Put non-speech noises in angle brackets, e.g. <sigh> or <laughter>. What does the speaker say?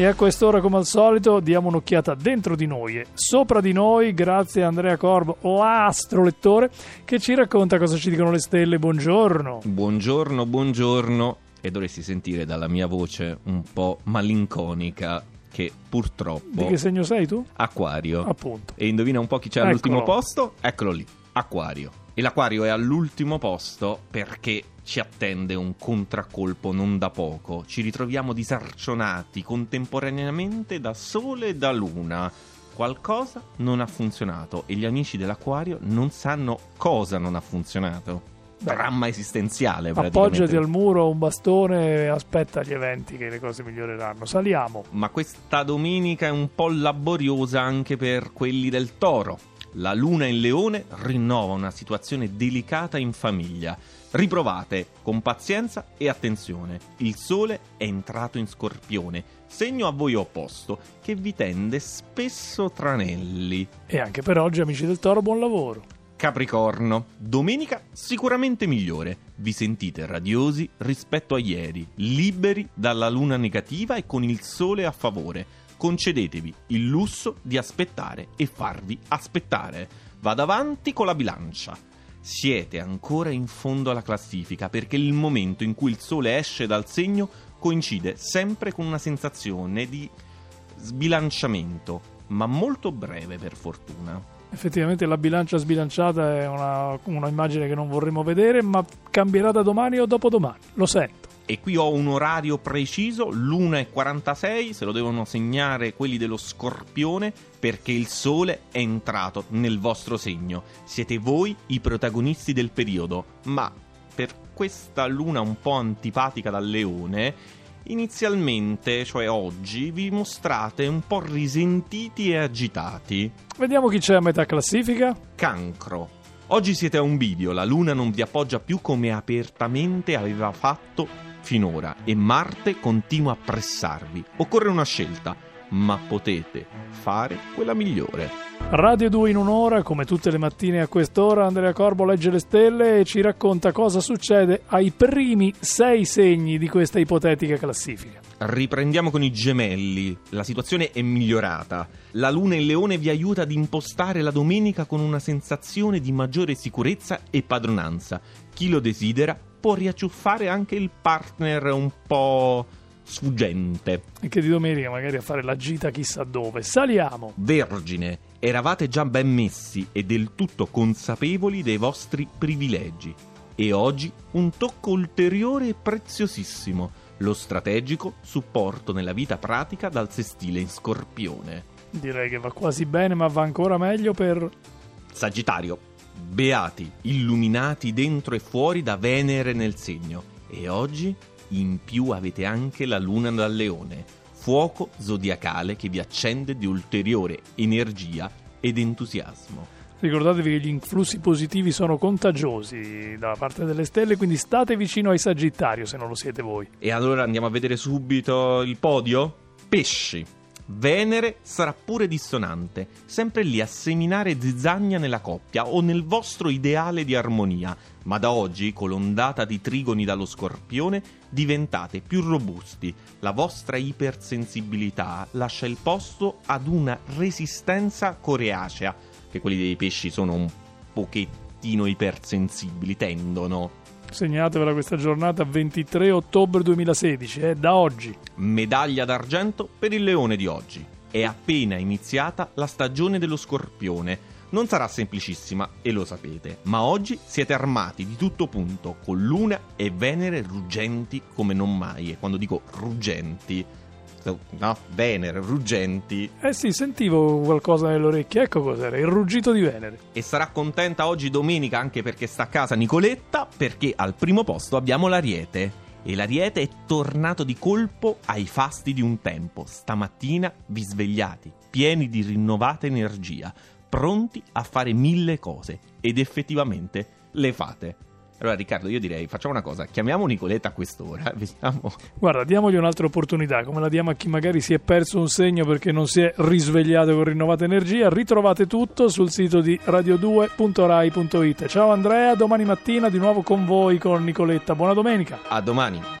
E a quest'ora, come al solito, diamo un'occhiata dentro di noi e sopra di noi, grazie a Andrea Corbo, l'astrolettore, che ci racconta cosa ci dicono le stelle. Buongiorno. Buongiorno, buongiorno. E dovresti sentire dalla mia voce un po' malinconica che purtroppo... Di che segno sei tu? Acquario. Appunto. E indovina un po' chi c'è Eccolo. all'ultimo posto? Eccolo lì, Acquario. E l'Acquario è all'ultimo posto perché ci attende un contraccolpo non da poco. Ci ritroviamo disarcionati contemporaneamente da Sole e da Luna. Qualcosa non ha funzionato e gli amici dell'Acquario non sanno cosa non ha funzionato. Beh, Dramma esistenziale praticamente. Appoggiati al muro un bastone e aspetta gli eventi che le cose miglioreranno. Saliamo. Ma questa domenica è un po' laboriosa anche per quelli del toro. La luna in leone rinnova una situazione delicata in famiglia. Riprovate con pazienza e attenzione. Il sole è entrato in scorpione, segno a voi opposto, che vi tende spesso tranelli. E anche per oggi, amici del Toro, buon lavoro. Capricorno, domenica sicuramente migliore. Vi sentite radiosi rispetto a ieri, liberi dalla luna negativa e con il sole a favore. Concedetevi il lusso di aspettare e farvi aspettare. Vado avanti con la bilancia. Siete ancora in fondo alla classifica perché il momento in cui il sole esce dal segno coincide sempre con una sensazione di sbilanciamento, ma molto breve per fortuna. Effettivamente la bilancia sbilanciata è una, una immagine che non vorremmo vedere, ma cambierà da domani o dopodomani. Lo sento. E qui ho un orario preciso, l'1.46, se lo devono segnare quelli dello scorpione, perché il sole è entrato nel vostro segno. Siete voi i protagonisti del periodo, ma per questa luna un po' antipatica dal leone, inizialmente, cioè oggi, vi mostrate un po' risentiti e agitati. Vediamo chi c'è a metà classifica. Cancro. Oggi siete a un bivio, la luna non vi appoggia più come apertamente aveva fatto finora e Marte continua a pressarvi. Occorre una scelta, ma potete fare quella migliore. Radio 2 in un'ora, come tutte le mattine a quest'ora, Andrea Corbo legge le stelle e ci racconta cosa succede ai primi sei segni di questa ipotetica classifica. Riprendiamo con i gemelli. La situazione è migliorata. La luna in leone vi aiuta ad impostare la domenica con una sensazione di maggiore sicurezza e padronanza. Chi lo desidera può riacciuffare anche il partner un po' sfuggente. E che di domenica magari a fare la gita chissà dove. Saliamo! Vergine, eravate già ben messi e del tutto consapevoli dei vostri privilegi. E oggi un tocco ulteriore e preziosissimo, lo strategico supporto nella vita pratica dal sestile in scorpione. Direi che va quasi bene, ma va ancora meglio per... Sagittario, beati, illuminati dentro e fuori da Venere nel segno. E oggi in più avete anche la luna dal leone, fuoco zodiacale che vi accende di ulteriore energia ed entusiasmo. Ricordatevi che gli influssi positivi sono contagiosi da parte delle stelle, quindi state vicino ai Sagittario se non lo siete voi. E allora andiamo a vedere subito il podio? Pesci. Venere sarà pure dissonante, sempre lì a seminare zizzagna nella coppia o nel vostro ideale di armonia, ma da oggi, con l'ondata di trigoni dallo scorpione, diventate più robusti. La vostra ipersensibilità lascia il posto ad una resistenza coreacea, che quelli dei pesci sono un pochettino ipersensibili, tendono. Segnatevela questa giornata 23 ottobre 2016, eh, da oggi. Medaglia d'argento per il leone di oggi. È appena iniziata la stagione dello scorpione. Non sarà semplicissima, e lo sapete, ma oggi siete armati di tutto punto, con Luna e Venere ruggenti come non mai. E quando dico ruggenti, no, Venere, ruggenti. Eh sì, sentivo qualcosa nelle orecchie, ecco cos'era, il ruggito di Venere. E sarà contenta oggi domenica anche perché sta a casa Nicoletta, perché al primo posto abbiamo l'Ariete. E l'Ariete è tornato di colpo ai fasti di un tempo. Stamattina vi svegliate, pieni di rinnovata energia, pronti a fare mille cose. Ed effettivamente le fate. Allora, Riccardo, io direi facciamo una cosa: chiamiamo Nicoletta a quest'ora. <laughs> Vediamo. Guarda, diamogli un'altra opportunità, come la diamo a chi magari si è perso un segno perché non si è risvegliato con rinnovata energia. Ritrovate tutto sul sito di radio2.rai.it. Ciao Andrea, domani mattina di nuovo con voi con Nicoletta. Buona domenica. A domani.